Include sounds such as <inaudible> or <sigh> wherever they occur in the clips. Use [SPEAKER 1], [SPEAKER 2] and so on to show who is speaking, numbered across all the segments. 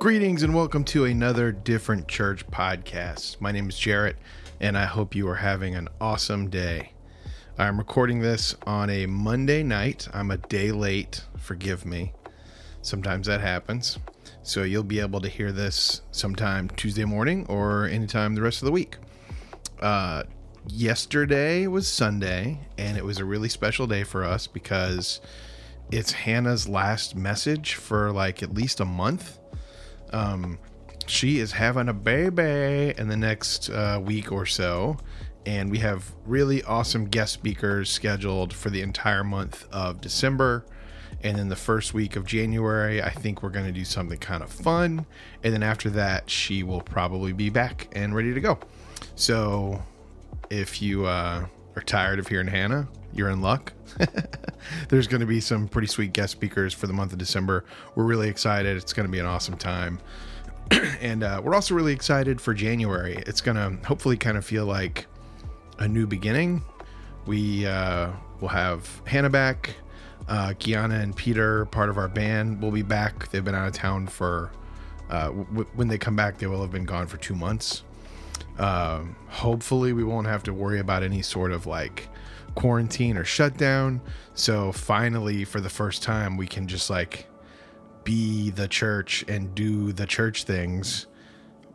[SPEAKER 1] Greetings and welcome to another Different Church podcast. My name is Jarrett, and I hope you are having an awesome day. I'm recording this on a Monday night. I'm a day late. Forgive me. Sometimes that happens. So you'll be able to hear this sometime Tuesday morning or anytime the rest of the week. Uh, yesterday was Sunday, and it was a really special day for us because it's Hannah's last message for like at least a month. Um, she is having a baby in the next uh, week or so, and we have really awesome guest speakers scheduled for the entire month of December. And then the first week of January, I think we're going to do something kind of fun. And then after that, she will probably be back and ready to go. So if you uh, are tired of hearing Hannah, you're in luck. <laughs> There's going to be some pretty sweet guest speakers for the month of December. We're really excited. It's going to be an awesome time. <clears throat> and uh, we're also really excited for January. It's going to hopefully kind of feel like a new beginning. We uh, will have Hannah back. Uh, Kiana and Peter, part of our band, will be back. They've been out of town for, uh, w- when they come back, they will have been gone for two months. Uh, hopefully, we won't have to worry about any sort of like quarantine or shutdown. So finally, for the first time, we can just like be the church and do the church things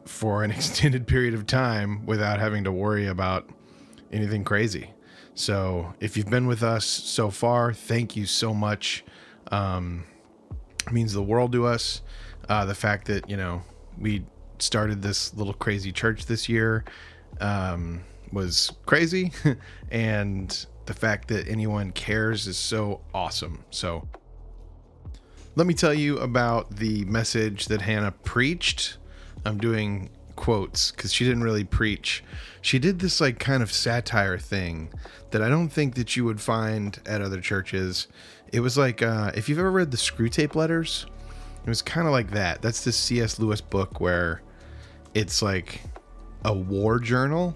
[SPEAKER 1] for an <laughs> extended period of time without having to worry about anything crazy. So if you've been with us so far, thank you so much. Um, means the world to us. Uh, the fact that you know we started this little crazy church this year um, was crazy, <laughs> and the fact that anyone cares is so awesome. So, let me tell you about the message that Hannah preached. I'm doing quotes because she didn't really preach. She did this like kind of satire thing that I don't think that you would find at other churches. It was like uh, if you've ever read the Screwtape Letters, it was kind of like that. That's this C.S. Lewis book where it's like a war journal.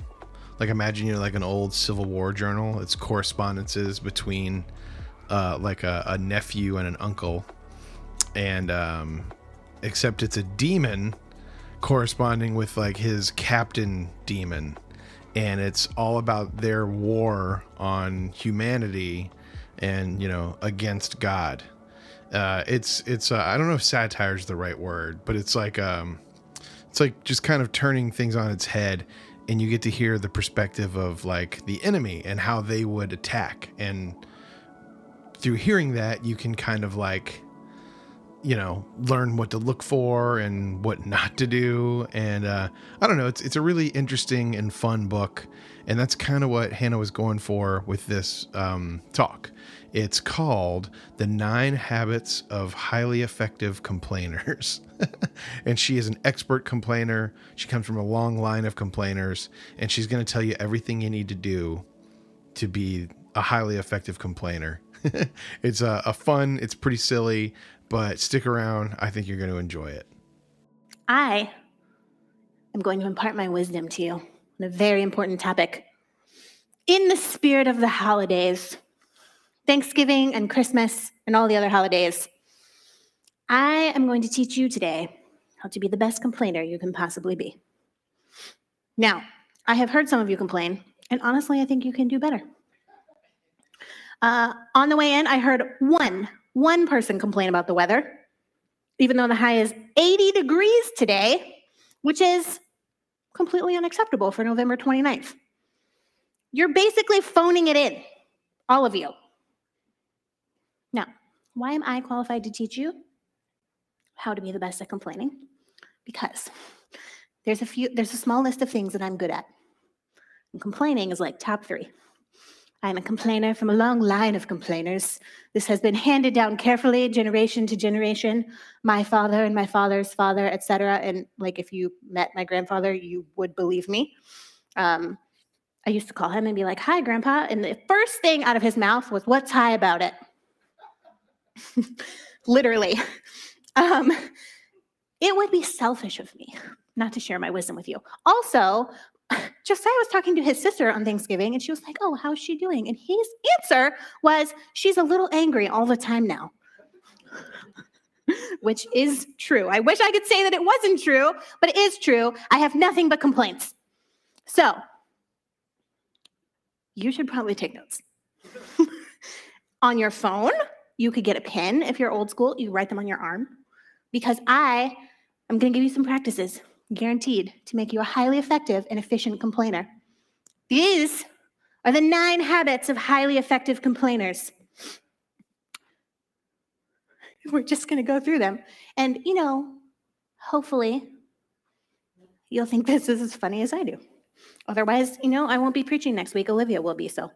[SPEAKER 1] Like imagine you're like an old Civil War journal. It's correspondences between uh, like a, a nephew and an uncle, and um, except it's a demon corresponding with like his captain demon, and it's all about their war on humanity and you know against God. Uh, it's it's uh, I don't know if satire is the right word, but it's like um, it's like just kind of turning things on its head and you get to hear the perspective of like the enemy and how they would attack. And through hearing that you can kind of like you know learn what to look for and what not to do. And uh, i don't know it's it's a really interesting and fun book. And that's kind of what hannah was going for with this um, talk it's called the nine habits of highly effective complainers <laughs> and she is an expert complainer she comes from a long line of complainers and she's going to tell you everything you need to do to be a highly effective complainer <laughs> it's a, a fun it's pretty silly but stick around. I think you're going to enjoy it.
[SPEAKER 2] I am going to impart my wisdom to you on a very important topic. In the spirit of the holidays, Thanksgiving and Christmas and all the other holidays, I am going to teach you today how to be the best complainer you can possibly be. Now, I have heard some of you complain, and honestly, I think you can do better. Uh, on the way in, I heard one one person complain about the weather, even though the high is 80 degrees today, which is completely unacceptable for November 29th. You're basically phoning it in, all of you. Now, why am I qualified to teach you how to be the best at complaining? Because there's a few there's a small list of things that I'm good at. And complaining is like top 3. I'm a complainer from a long line of complainers. This has been handed down carefully, generation to generation. My father and my father's father, etc. And like, if you met my grandfather, you would believe me. Um, I used to call him and be like, "Hi, Grandpa," and the first thing out of his mouth was, "What's high about it?" <laughs> Literally. Um, it would be selfish of me not to share my wisdom with you. Also, <laughs> Josiah was talking to his sister on Thanksgiving and she was like, Oh, how's she doing? And his answer was, She's a little angry all the time now. <laughs> which is true. I wish I could say that it wasn't true, but it is true. I have nothing but complaints. So, you should probably take notes. on your phone, you could get a pen if you're old school, you write them on your arm. Because I am going to give you some practices, guaranteed, to make you a highly effective and efficient complainer. These are the nine habits of highly effective complainers. <laughs> We're just going to go through them. And, you know, hopefully you'll think this is as funny as I do. Otherwise, you know, I won't be preaching next week. Olivia will be, so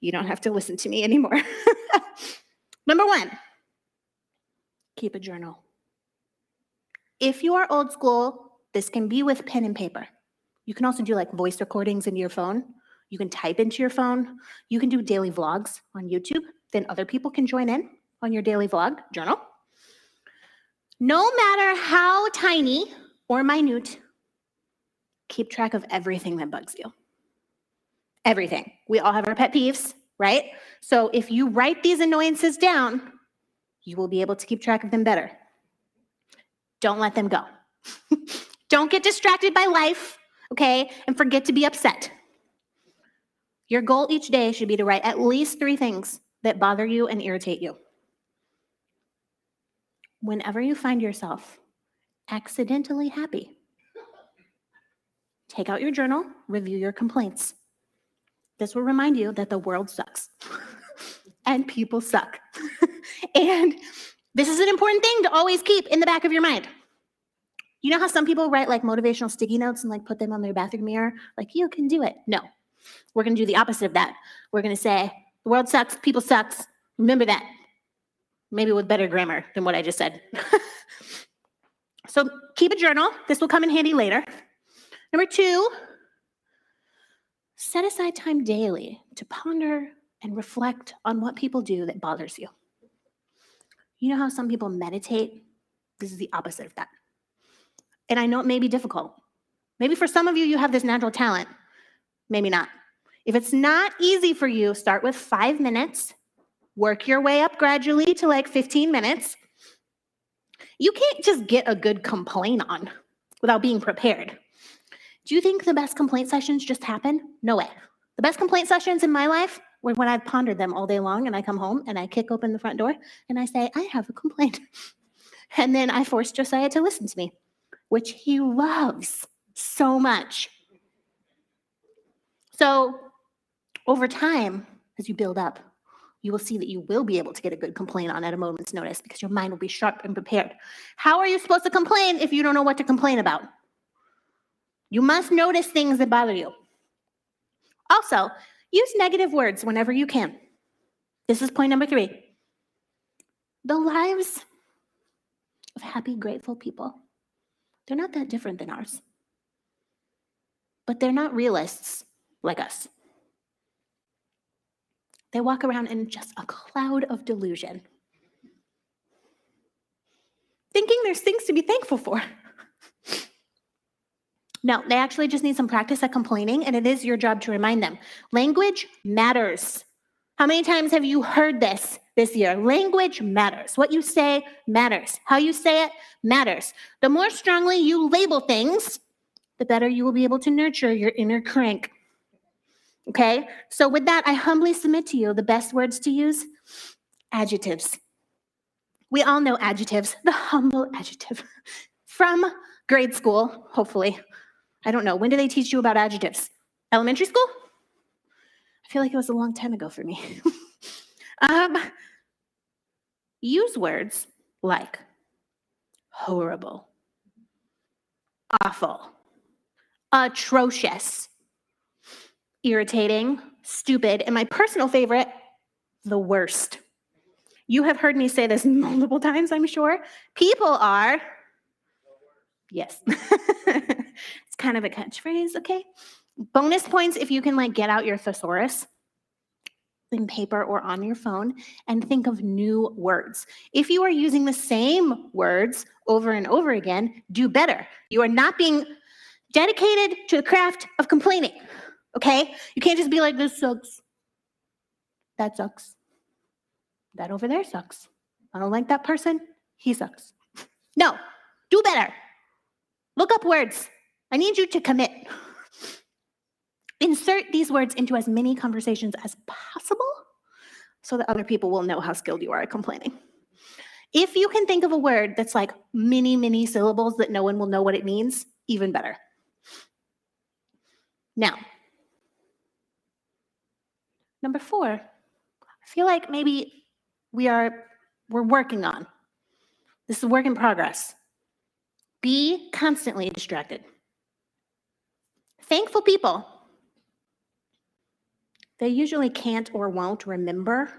[SPEAKER 2] you don't have to listen to me anymore. <laughs> Number one, keep a journal. If you are old school, this can be with pen and paper. You can also do like voice recordings into your phone. You can type into your phone. You can do daily vlogs on YouTube. Then other people can join in on your daily vlog journal. No matter how tiny or minute, keep track of everything that bugs you. Everything. We all have our pet peeves, right? So if you write these annoyances down, you will be able to keep track of them better. Don't let them go. <laughs> Don't get distracted by life, okay? And forget to be upset. Your goal each day should be to write at least three things that bother you and irritate you whenever you find yourself accidentally happy, take out your journal, review your complaints. This will remind you that the world sucks and people suck. <laughs> and this is an important thing to always keep in the back of your mind. You know how some people write like motivational sticky notes and like put them on their bathroom mirror? Like, you can do it. No, we're going to do the opposite of that. We're going to say, the world sucks, people sucks. Remember that maybe with better grammar than what I just said. <laughs> so keep a journal. This will come in handy later. Number two, set aside time daily to ponder and reflect on what people do that bothers you. You know how some people meditate? This is the opposite of that. And I know it may be difficult. Maybe for some of you, you have this natural talent. Maybe not. If it's not easy for you, start with five minutes work your way up gradually to like 15 minutes. You can't just get a good complaint on without being prepared. Do you think the best complaint sessions just happen? No way. The best complaint sessions in my life were when I've pondered them all day long and I come home and I kick open the front door and I say, I have a complaint. <laughs> And then I force Josiah to listen to me, which he loves so much. So over time, as you build up, you will see that you will be able to get a good complaint on at a moment's notice because your mind will be sharp and prepared. How are you supposed to complain if you don't know what to complain about? You must notice things that bother you. Also, use negative words whenever you can. This is point number three. The lives of happy, grateful people, they're not that different than ours. But they're not realists like us. They walk around in just a cloud of delusion, thinking there's things to be thankful for. No, they actually just need some practice at complaining, and it is your job to remind them. Language matters. How many times have you heard this this year? Language matters. What you say matters. How you say it matters. The more strongly you label things, the better you will be able to nurture your inner crank. Okay, so with that, I humbly submit to you the best words to use adjectives. We all know adjectives, the humble adjective <laughs> from grade school, hopefully. I don't know. When do they teach you about adjectives? Elementary school? I feel like it was a long time ago for me. <laughs> um, use words like horrible, awful, atrocious, irritating, stupid, and my personal favorite, the worst. You have heard me say this <laughs> multiple times, I'm sure. People are, yes, <laughs> it's kind of a catchphrase, okay? Bonus points if you can like get out your thesaurus in paper or on your phone and think of new words. If you are using the same words over and over again, do better. You are not being dedicated to the craft of complaining. Okay? You can't just be like, this sucks. That sucks. That over there sucks. I don't like that person. He sucks. <laughs> No, do better. Look up words. I need you to commit. Insert these words into as many conversations as possible so that other people will know how skilled you are at complaining. If you can think of a word that's like many, many syllables that no one will know what it means, even better. Now, number four, I feel like maybe we are we're working on. This is work in progress. Be constantly distracted. Thankful people, they usually can't or won't remember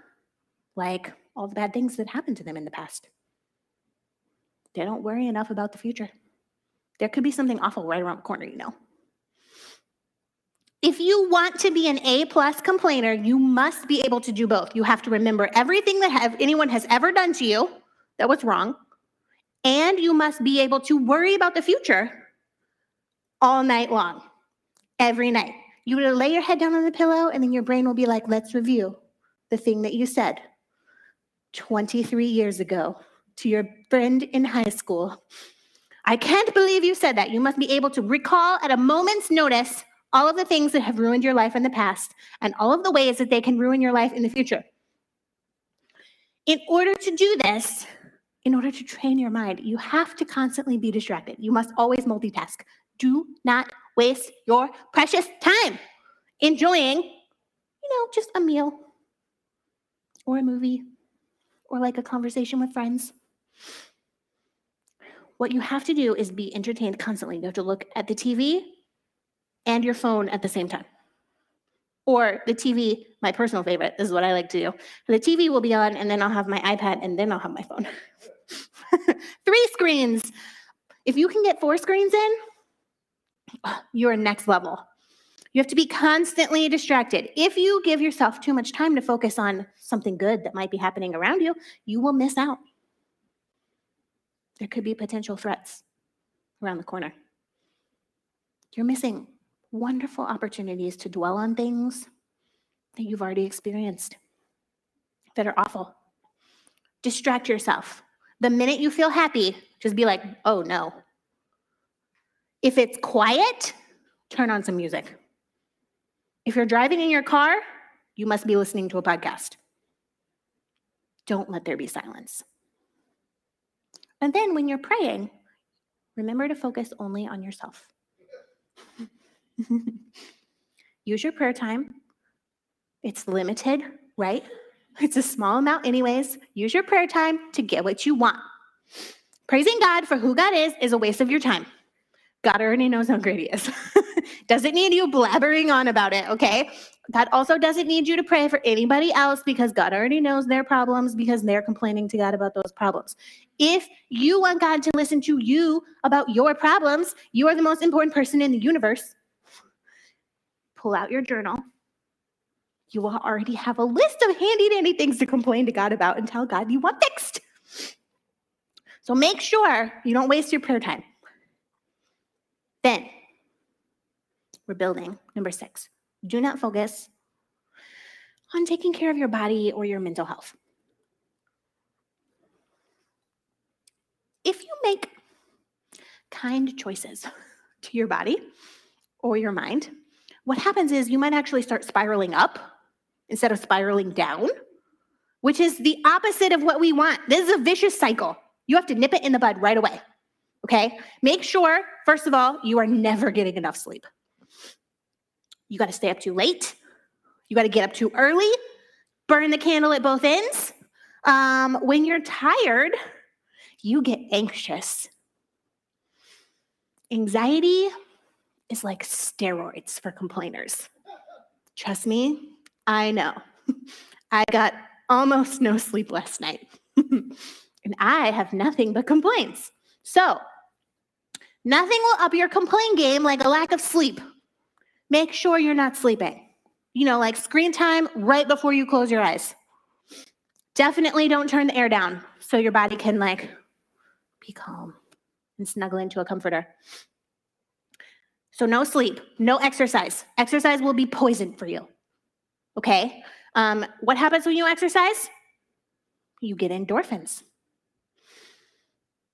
[SPEAKER 2] like all the bad things that happened to them in the past. They don't worry enough about the future. There could be something awful right around the corner, you know. If you want to be an A plus complainer, you must be able to do both. You have to remember everything that have, anyone has ever done to you that was wrong, and you must be able to worry about the future all night long, every night. You would lay your head down on the pillow, and then your brain will be like, let's review the thing that you said 23 years ago to your friend in high school. I can't believe you said that. You must be able to recall at a moment's notice all of the things that have ruined your life in the past and all of the ways that they can ruin your life in the future. In order to do this, in order to train your mind, you have to constantly be distracted. You must always multitask. Do not waste your precious time enjoying, you know, just a meal or a movie or like a conversation with friends. What you have to do is be entertained constantly. You have to look at the TV and your phone at the same time. Or the TV, my personal favorite, this is what I like to do. The TV will be on, and then I'll have my iPad, and then I'll have my phone. <laughs> Three screens. If you can get four screens in, you're next level. You have to be constantly distracted. If you give yourself too much time to focus on something good that might be happening around you, you will miss out. There could be potential threats around the corner. You're missing wonderful opportunities to dwell on things that you've already experienced that are awful. Distract yourself. The minute you feel happy, just be like, oh no. If it's quiet, turn on some music. If you're driving in your car, you must be listening to a podcast. Don't let there be silence. And then when you're praying, remember to focus only on yourself. <laughs> Use your prayer time. It's limited, right? It's a small amount, anyways. Use your prayer time to get what you want. Praising God for who God is is a waste of your time. God already knows how great He is. <laughs> doesn't need you blabbering on about it, okay? God also doesn't need you to pray for anybody else because God already knows their problems because they're complaining to God about those problems. If you want God to listen to you about your problems, you are the most important person in the universe. Pull out your journal. You will already have a list of handy dandy things to complain to God about and tell God you want fixed. So make sure you don't waste your prayer time. Then, we're building number six. Do not focus on taking care of your body or your mental health. If you make kind choices <laughs> to your body or your mind, what happens is you might actually start spiraling up instead of spiraling down, which is the opposite of what we want. This is a vicious cycle. You have to nip it in the bud right away. Okay. Make sure, first of all, you are never getting enough sleep. You got to stay up too late. You got to get up too early. Burn the candle at both ends. Um, when you're tired, you get anxious. Anxiety is like steroids for complainers. Trust me, I know. <laughs> I got almost no sleep last night, <laughs> and I have nothing but complaints. So, Nothing will up your complaint game like a lack of sleep. Make sure you're not sleeping. You know, like screen time right before you close your eyes. Definitely don't turn the air down so your body can like be calm and snuggle into a comforter. So, no sleep, no exercise. Exercise will be poison for you. Okay? Um, what happens when you exercise? You get endorphins.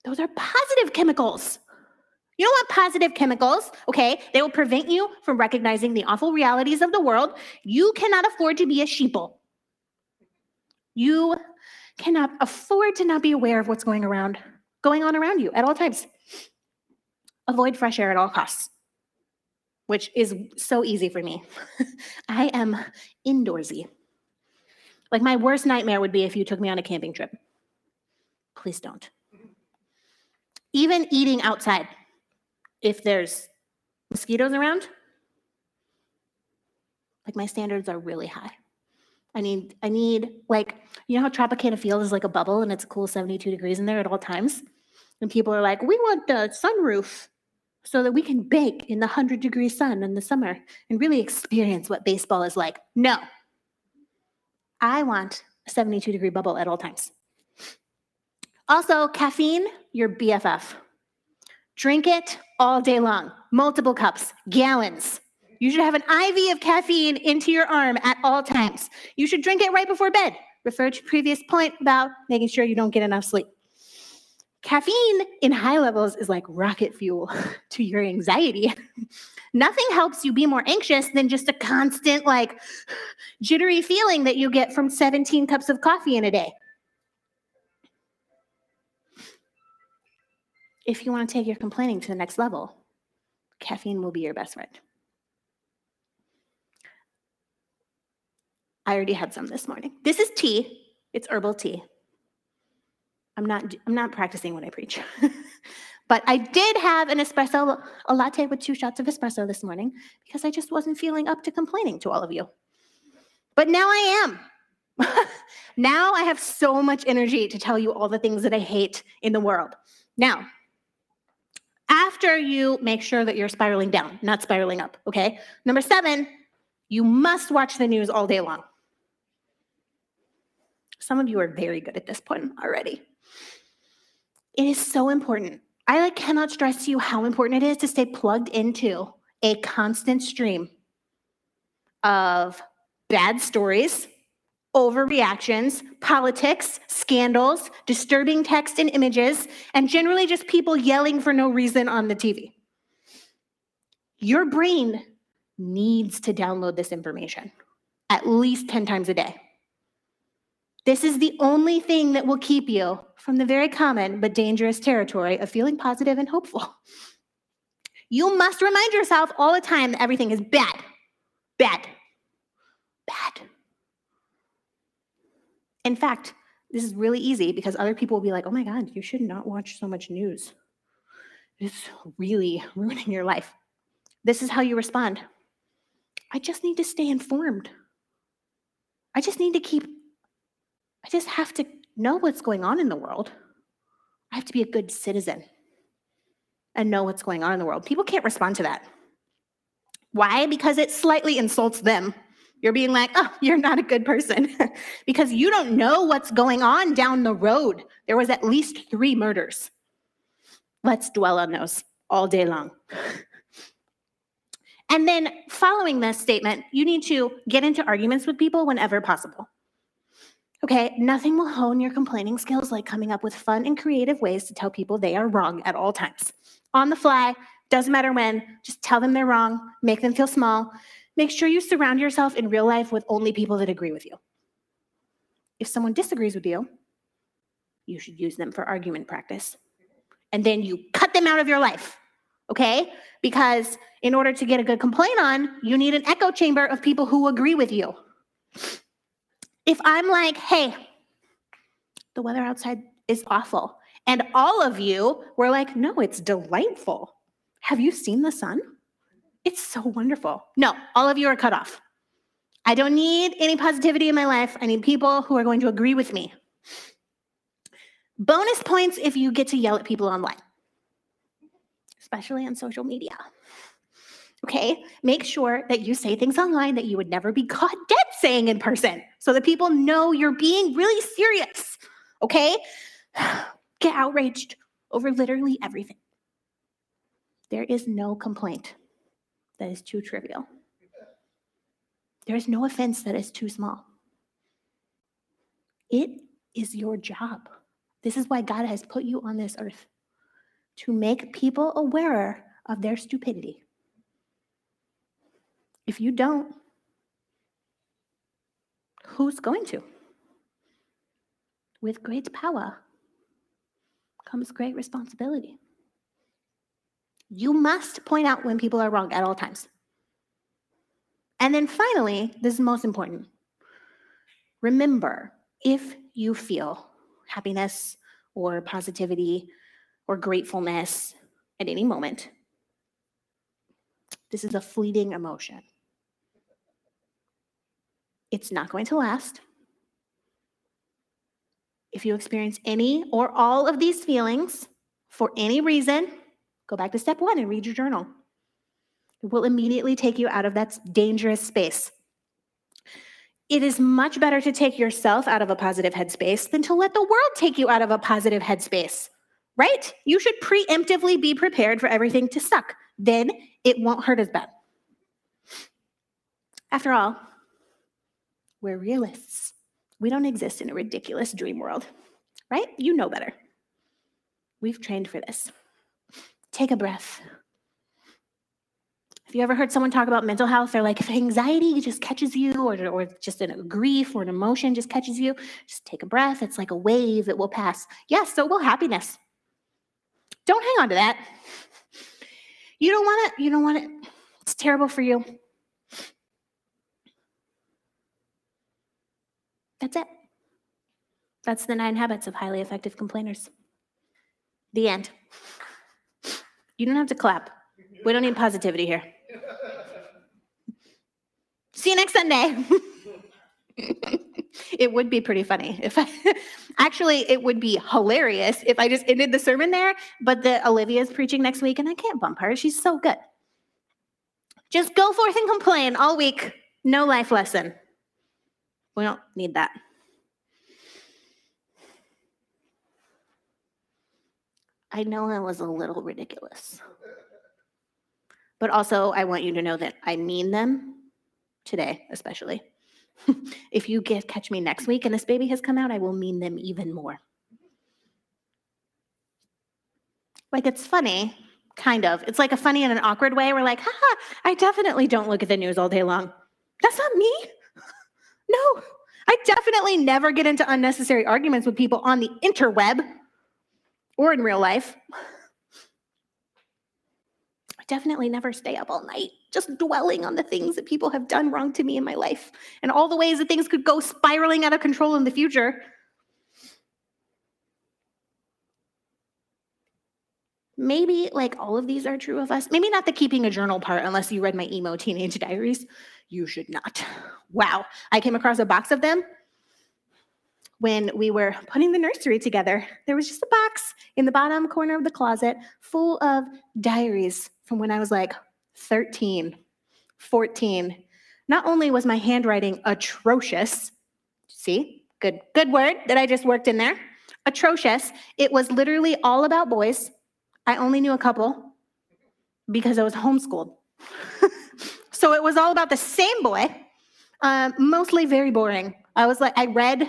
[SPEAKER 2] Those are positive chemicals. You don't want positive chemicals, okay? They will prevent you from recognizing the awful realities of the world. You cannot afford to be a sheeple. You cannot afford to not be aware of what's going around, going on around you at all times. Avoid fresh air at all costs, which is so easy for me. <laughs> I am indoorsy. Like my worst nightmare would be if you took me on a camping trip. Please don't. Even eating outside, if there's mosquitoes around, like my standards are really high. I need, I need, like, you know how Tropicana Field is like a bubble and it's a cool 72 degrees in there at all times? And people are like, we want the sunroof so that we can bake in the 100 degree sun in the summer and really experience what baseball is like. No. I want a 72 degree bubble at all times. Also, caffeine, your BFF. Drink it all day long, multiple cups, gallons. You should have an IV of caffeine into your arm at all times. You should drink it right before bed. Refer to previous point about making sure you don't get enough sleep. Caffeine in high levels is like rocket fuel <laughs> to your anxiety. <laughs> Nothing helps you be more anxious than just a constant, like, jittery feeling that you get from 17 cups of coffee in a day. If you want to take your complaining to the next level, caffeine will be your best friend. I already had some this morning. This is tea. It's herbal tea. I'm not I'm not practicing what I preach. <laughs> but I did have an espresso a latte with two shots of espresso this morning because I just wasn't feeling up to complaining to all of you. But now I am. <laughs> now I have so much energy to tell you all the things that I hate in the world. Now, after you make sure that you're spiraling down, not spiraling up, okay? Number 7, you must watch the news all day long. Some of you are very good at this point already. It is so important. I like cannot stress to you how important it is to stay plugged into a constant stream of bad stories, overreactions, politics, scandals, disturbing text and images, and generally just people yelling for no reason on the TV. Your brain needs to download this information at least 10 times a day. This is the only thing that will keep you from the very common but dangerous territory of feeling positive and hopeful. You must remind yourself all the time that everything is bad, bad. In fact, this is really easy because other people will be like, oh my God, you should not watch so much news. It's really <laughs> ruining your life. This is how you respond. I just need to stay informed. I just need to keep I just have to know what's going on in the world. I have to be a good citizen and know what's going on in the world. People can't respond to that. Why? Because it slightly insults them. You're being like, oh, you're not a good person <laughs> because you don't know what's going on down the road. There was at least three murders. Let's dwell on those all day long. <laughs> And then following this statement, you need to get into arguments with people whenever possible. Okay, nothing will hone your complaining skills like coming up with fun and creative ways to tell people they are wrong at all times. On the fly, doesn't matter when, just tell them they're wrong, make them feel small. Make sure you surround yourself in real life with only people that agree with you. If someone disagrees with you, you should use them for argument practice. And then you cut them out of your life, okay? Because in order to get a good complaint on, you need an echo chamber of people who agree with you. If I'm like, hey, the weather outside is awful, and all of you were like, no, it's delightful. Have you seen the sun? It's so wonderful. No, all of you are cut off. I don't need any positivity in my life. I need people who are going to agree with me. Bonus points if you get to yell at people online, especially on social media. Okay, make sure that you say things online that you would never be caught dead saying in person so that people know you're being really serious. Okay, <sighs> get outraged over literally everything. There is no complaint that is too trivial, there is no offense that is too small. It is your job This is why God has put you on this earth to make people aware of their stupidity. If you don't, who's going to? With great power comes great responsibility. You must point out when people are wrong at all times. And then finally, this is most important. Remember, if you feel happiness or positivity or gratefulness at any moment, this is a fleeting emotion. It's not going to last. If you experience any or all of these feelings for any reason, go back to step one and read your journal. It will immediately take you out of that dangerous space. It is much better to take yourself out of a positive headspace than to let the world take you out of a positive headspace, right? You should preemptively be prepared for everything to suck. Then it won't hurt as bad. After all, we're realists. We don't exist in a ridiculous dream world, right? You know better. We've trained for this. Take a breath. Have you ever heard someone talk about mental health? They're like, if anxiety just catches you, or, or just a grief or an emotion just catches you, just take a breath. It's like a wave, it will pass. Yes, so will happiness. Don't hang on to that. You don't want it. You don't want it. It's terrible for you. That's it. That's the nine habits of highly effective complainers. The end. You don't have to clap. We don't need positivity here. See you next Sunday. <laughs> it would be pretty funny if I <laughs> actually it would be hilarious if I just ended the sermon there, but the Olivia's preaching next week and I can't bump her. She's so good. Just go forth and complain all week. No life lesson. We don't need that. I know that was a little ridiculous. But also, I want you to know that I mean them today, especially. <laughs> if you get catch me next week and this baby has come out, I will mean them even more. Like it's funny, kind of. It's like a funny in an awkward way. We're like, haha, I definitely don't look at the news all day long. That's not me. <laughs> No, I definitely never get into unnecessary arguments with people on the interweb or in real life. I definitely never stay up all night just dwelling on the things that people have done wrong to me in my life and all the ways that things could go spiraling out of control in the future. Maybe like all of these are true of us. Maybe not the keeping a journal part, unless you read my emo teenage diaries. You should not. Wow. I came across a box of them when we were putting the nursery together. There was just a box in the bottom corner of the closet full of diaries from when I was like 13, 14. Not only was my handwriting atrocious, see, good, good word that I just worked in there, atrocious, it was literally all about boys I only knew a couple because I was homeschooled. <laughs> so it was all about the same boy, uh, mostly very boring. I was like, I read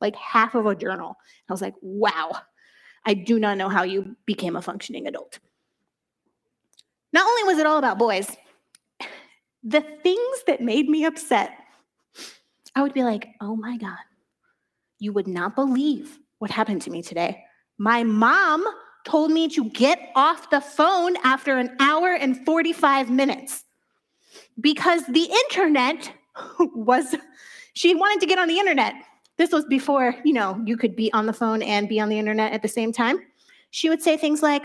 [SPEAKER 2] like half of a journal. I was like, wow, I do not know how you became a functioning adult. Not only was it all about boys, the things that made me upset, I would be like, oh my God, you would not believe what happened to me today. My mom told me to get off the phone after an hour and 45 minutes because the internet <laughs> was, she wanted to get on the internet. This was before, you know, you could be on the phone and be on the internet at the same time. She would say things like,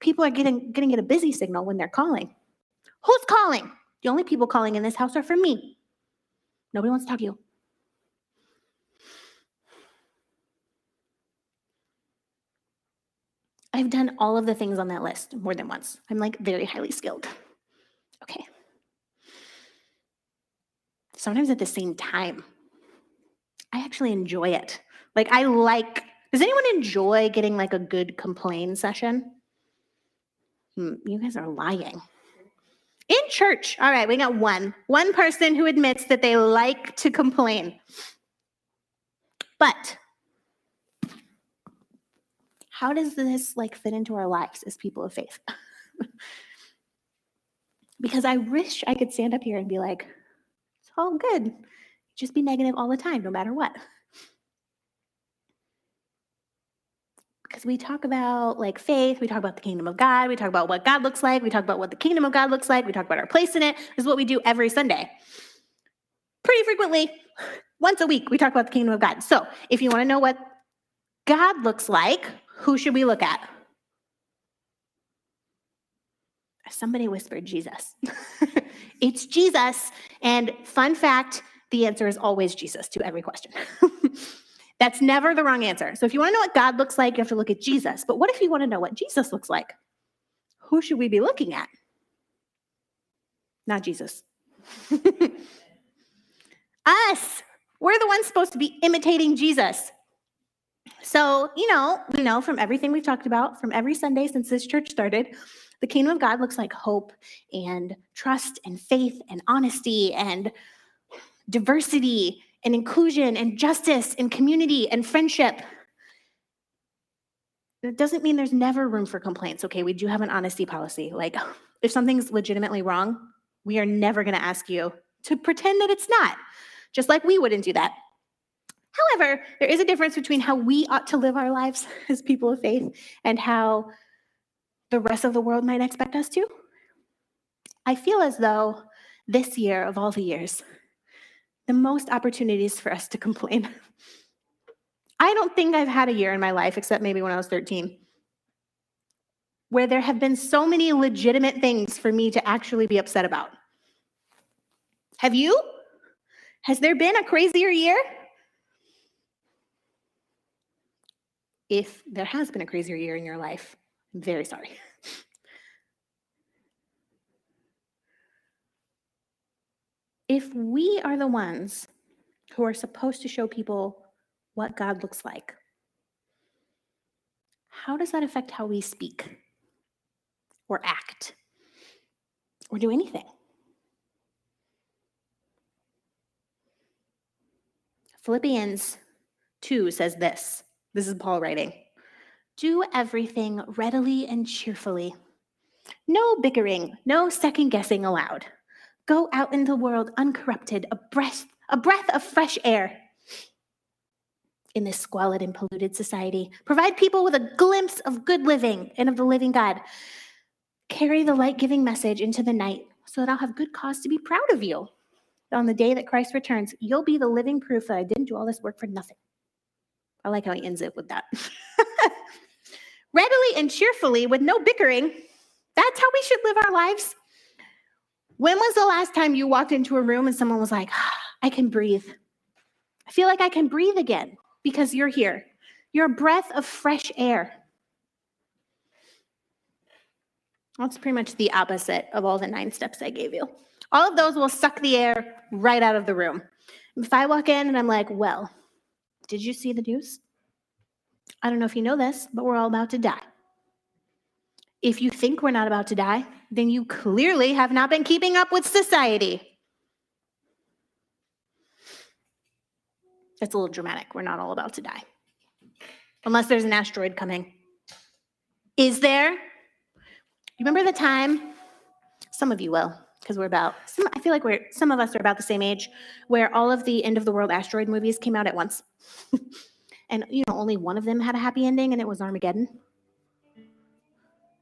[SPEAKER 2] people are getting, getting get a busy signal when they're calling. Who's calling? The only people calling in this house are for me. Nobody wants to talk to you. I've done all of the things on that list more than once. I'm like very highly skilled. Okay. Sometimes at the same time, I actually enjoy it. Like, I like, does anyone enjoy getting like a good complain session? Hmm, you guys are lying. In church, all right, we got one. One person who admits that they like to complain. But how does this like fit into our lives as people of faith? <laughs> because I wish I could stand up here and be like, all good. Just be negative all the time, no matter what. Because we talk about like faith, we talk about the kingdom of God, we talk about what God looks like, we talk about what the kingdom of God looks like, we talk about our place in it. This is what we do every Sunday. Pretty frequently, once a week, we talk about the kingdom of God. So if you want to know what God looks like, who should we look at? Somebody whispered Jesus. <laughs> it's Jesus. And fun fact the answer is always Jesus to every question. <laughs> That's never the wrong answer. So if you want to know what God looks like, you have to look at Jesus. But what if you want to know what Jesus looks like? Who should we be looking at? Not Jesus. <laughs> Us. We're the ones supposed to be imitating Jesus. So, you know, we know from everything we've talked about, from every Sunday since this church started, the kingdom of God looks like hope and trust and faith and honesty and diversity and inclusion and justice and community and friendship. It doesn't mean there's never room for complaints. Okay, we do have an honesty policy. Like, if something's legitimately wrong, we are never going to ask you to pretend that it's not, just like we wouldn't do that. However, there is a difference between how we ought to live our lives <laughs> as people of faith and how the rest of the world might expect us to. I feel as though this year of all the years, the most opportunities for us to complain. <laughs> I don't think I've had a year in my life, except maybe when I was 13, where there have been so many legitimate things for me to actually be upset about. Have you? Has there been a crazier year? If there has been a crazier year in your life, I'm very sorry. <laughs> if we are the ones who are supposed to show people what God looks like, how does that affect how we speak or act or do anything? Philippians 2 says this. This is Paul writing Do everything readily and cheerfully. No bickering, no second guessing allowed. Go out in the world uncorrupted, a breath, a breath of fresh air. In this squalid and polluted society, provide people with a glimpse of good living and of the living God. Carry the light giving message into the night so that I'll have good cause to be proud of you. On the day that Christ returns, you'll be the living proof that I didn't do all this work for nothing. I like how he ends it with that. <laughs> Readily and cheerfully, with no bickering. That's how we should live our lives. When was the last time you walked into a room and someone was like, ah, I can breathe? I feel like I can breathe again because you're here. You're a breath of fresh air. That's pretty much the opposite of all the nine steps I gave you. All of those will suck the air right out of the room. If I walk in and I'm like, well, did you see the news? I don't know if you know this, but we're all about to die. If you think we're not about to die, then you clearly have not been keeping up with society. That's a little dramatic. We're not all about to die. Unless there's an asteroid coming. Is there? You remember the time? Some of you will, because we're about, some, I feel like we're, some of us are about the same age, where all of the end of the world asteroid movies came out at once. <laughs> and, you know, only one of them had a happy ending, and it was Armageddon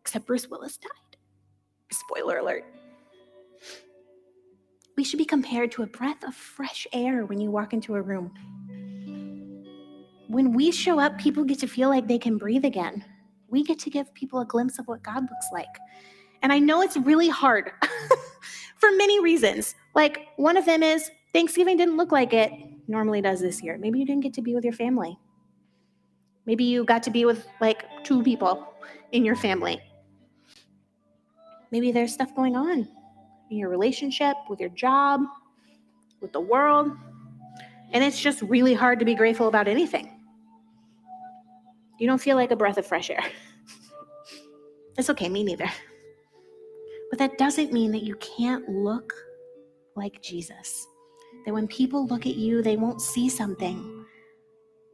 [SPEAKER 2] except Bruce Willis died. Spoiler alert. We should be compared to a breath of fresh air when you walk into a room. When we show up, people get to feel like they can breathe again. We get to give people a glimpse of what God looks like. And I know it's really hard <laughs> for many reasons. Like, one of them is Thanksgiving didn't look like it normally does this year. Maybe you didn't get to be with your family. Maybe you got to be with like two people in your family. Maybe there's stuff going on in your relationship, with your job, with the world. And it's just really hard to be grateful about anything. You don't feel like a breath of fresh air. <laughs> it's okay, me neither. But that doesn't mean that you can't look like Jesus. That when people look at you, they won't see something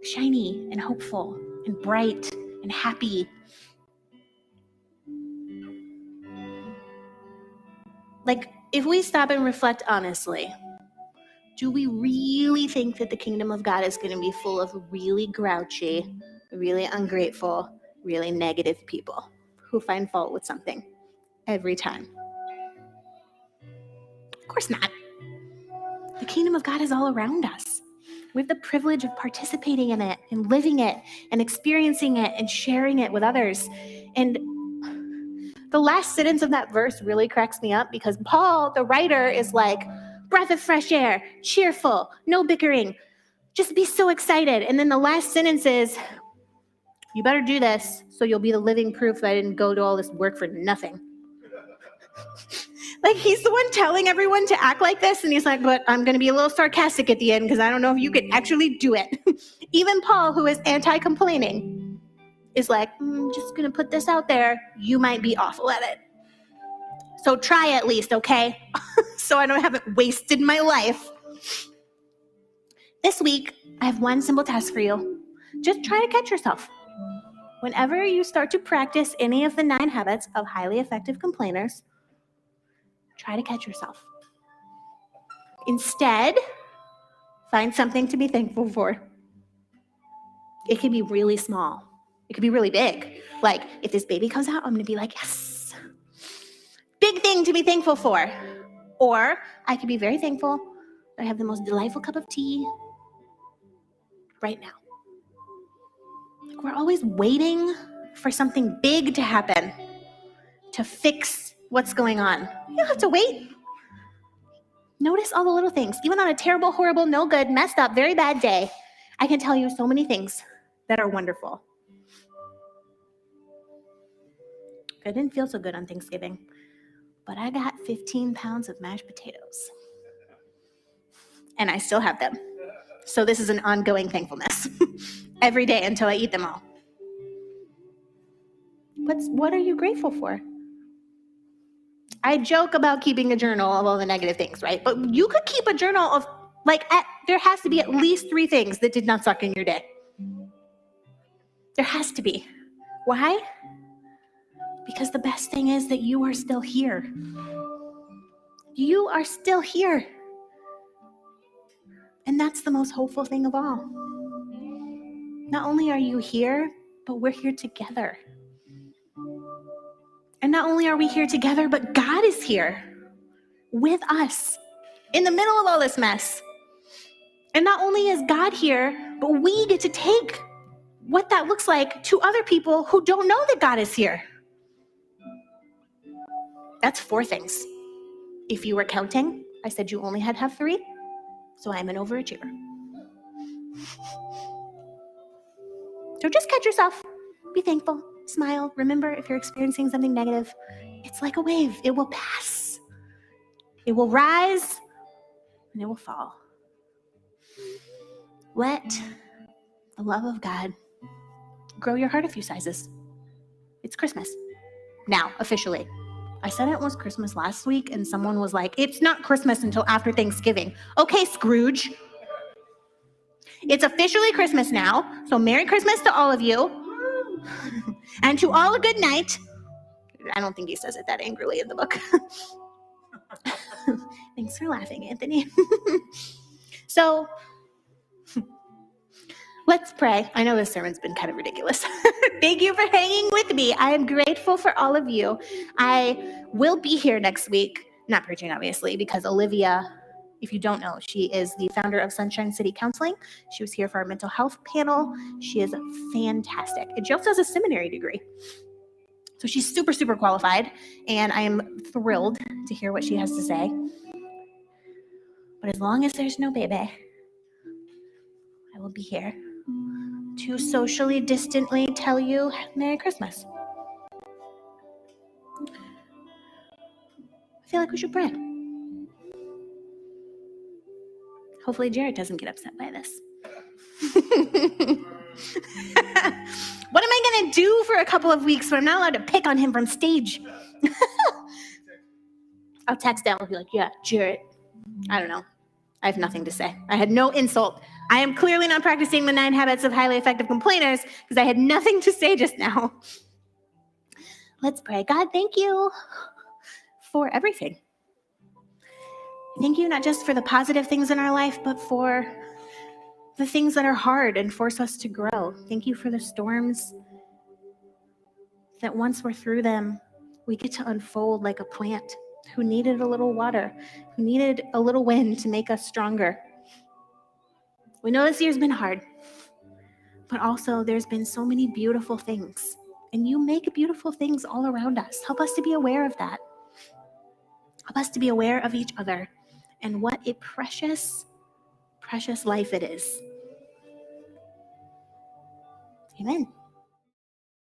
[SPEAKER 2] shiny and hopeful and bright and happy. Like, if we stop and reflect honestly, do we really think that the kingdom of God is going to be full of really grouchy, really ungrateful, really negative people who find fault with something every time? Of course not. The kingdom of God is all around us. We have the privilege of participating in it and living it and experiencing it and sharing it with others. And the last sentence of that verse really cracks me up because Paul, the writer, is like, breath of fresh air, cheerful, no bickering, just be so excited. And then the last sentence is, you better do this so you'll be the living proof that I didn't go to all this work for nothing. <laughs> like he's the one telling everyone to act like this, and he's like, but I'm going to be a little sarcastic at the end because I don't know if you could actually do it. <laughs> Even Paul, who is anti complaining, is like, mm, just going to put this out there. You might be awful at it. So try at least, okay? <laughs> so I don't haven't wasted my life. This week, I have one simple task for you. Just try to catch yourself. Whenever you start to practice any of the nine habits of highly effective complainers, try to catch yourself. Instead, find something to be thankful for. It can be really small, it could be really big. Like, if this baby comes out, I'm gonna be like, yes, big thing to be thankful for. Or I could be very thankful that I have the most delightful cup of tea right now. Like, we're always waiting for something big to happen to fix what's going on. You don't have to wait. Notice all the little things. Even on a terrible, horrible, no good, messed up, very bad day, I can tell you so many things that are wonderful. I didn't feel so good on Thanksgiving, but I got 15 pounds of mashed potatoes. And I still have them. So this is an ongoing thankfulness <laughs> every day until I eat them all. What's, what are you grateful for? I joke about keeping a journal of all the negative things, right? But you could keep a journal of like at, there has to be at least three things that did not suck in your day. There has to be. Why? Because the best thing is that you are still here. You are still here. And that's the most hopeful thing of all. Not only are you here, but we're here together. And not only are we here together, but God is here with us in the middle of all this mess. And not only is God here, but we get to take what that looks like to other people who don't know that God is here. That's four things. If you were counting, I said you only had have three, so I'm an overachiever. So just catch yourself. Be thankful. Smile. Remember, if you're experiencing something negative, it's like a wave. It will pass, it will rise, and it will fall. Let the love of God grow your heart a few sizes. It's Christmas. Now, officially. I said it was Christmas last week, and someone was like, It's not Christmas until after Thanksgiving. Okay, Scrooge. It's officially Christmas now. So, Merry Christmas to all of you. And to all a good night. I don't think he says it that angrily in the book. <laughs> Thanks for laughing, Anthony. <laughs> so, let's pray. I know this sermon's been kind of ridiculous. <laughs> Thank you for hanging with me. I am grateful for all of you. I will be here next week, not preaching, obviously, because Olivia if you don't know, she is the founder of Sunshine City Counseling. She was here for our mental health panel. She is fantastic. And she also has a seminary degree. So she's super, super qualified. And I am thrilled to hear what she has to say. But as long as there's no baby, I will be here to socially distantly tell you Merry Christmas. I feel like we should pray. Hopefully, Jared doesn't get upset by this. <laughs> what am I going to do for a couple of weeks when I'm not allowed to pick on him from stage? <laughs> I'll text out and be like, yeah, Jared. I don't know. I have nothing to say. I had no insult. I am clearly not practicing the nine habits of highly effective complainers because I had nothing to say just now. Let's pray. God, thank you for everything. Thank you not just for the positive things in our life, but for the things that are hard and force us to grow. Thank you for the storms that once we're through them, we get to unfold like a plant who needed a little water, who needed a little wind to make us stronger. We know this year's been hard, but also there's been so many beautiful things. And you make beautiful things all around us. Help us to be aware of that. Help us to be aware of each other and what a precious, precious life it is. Amen.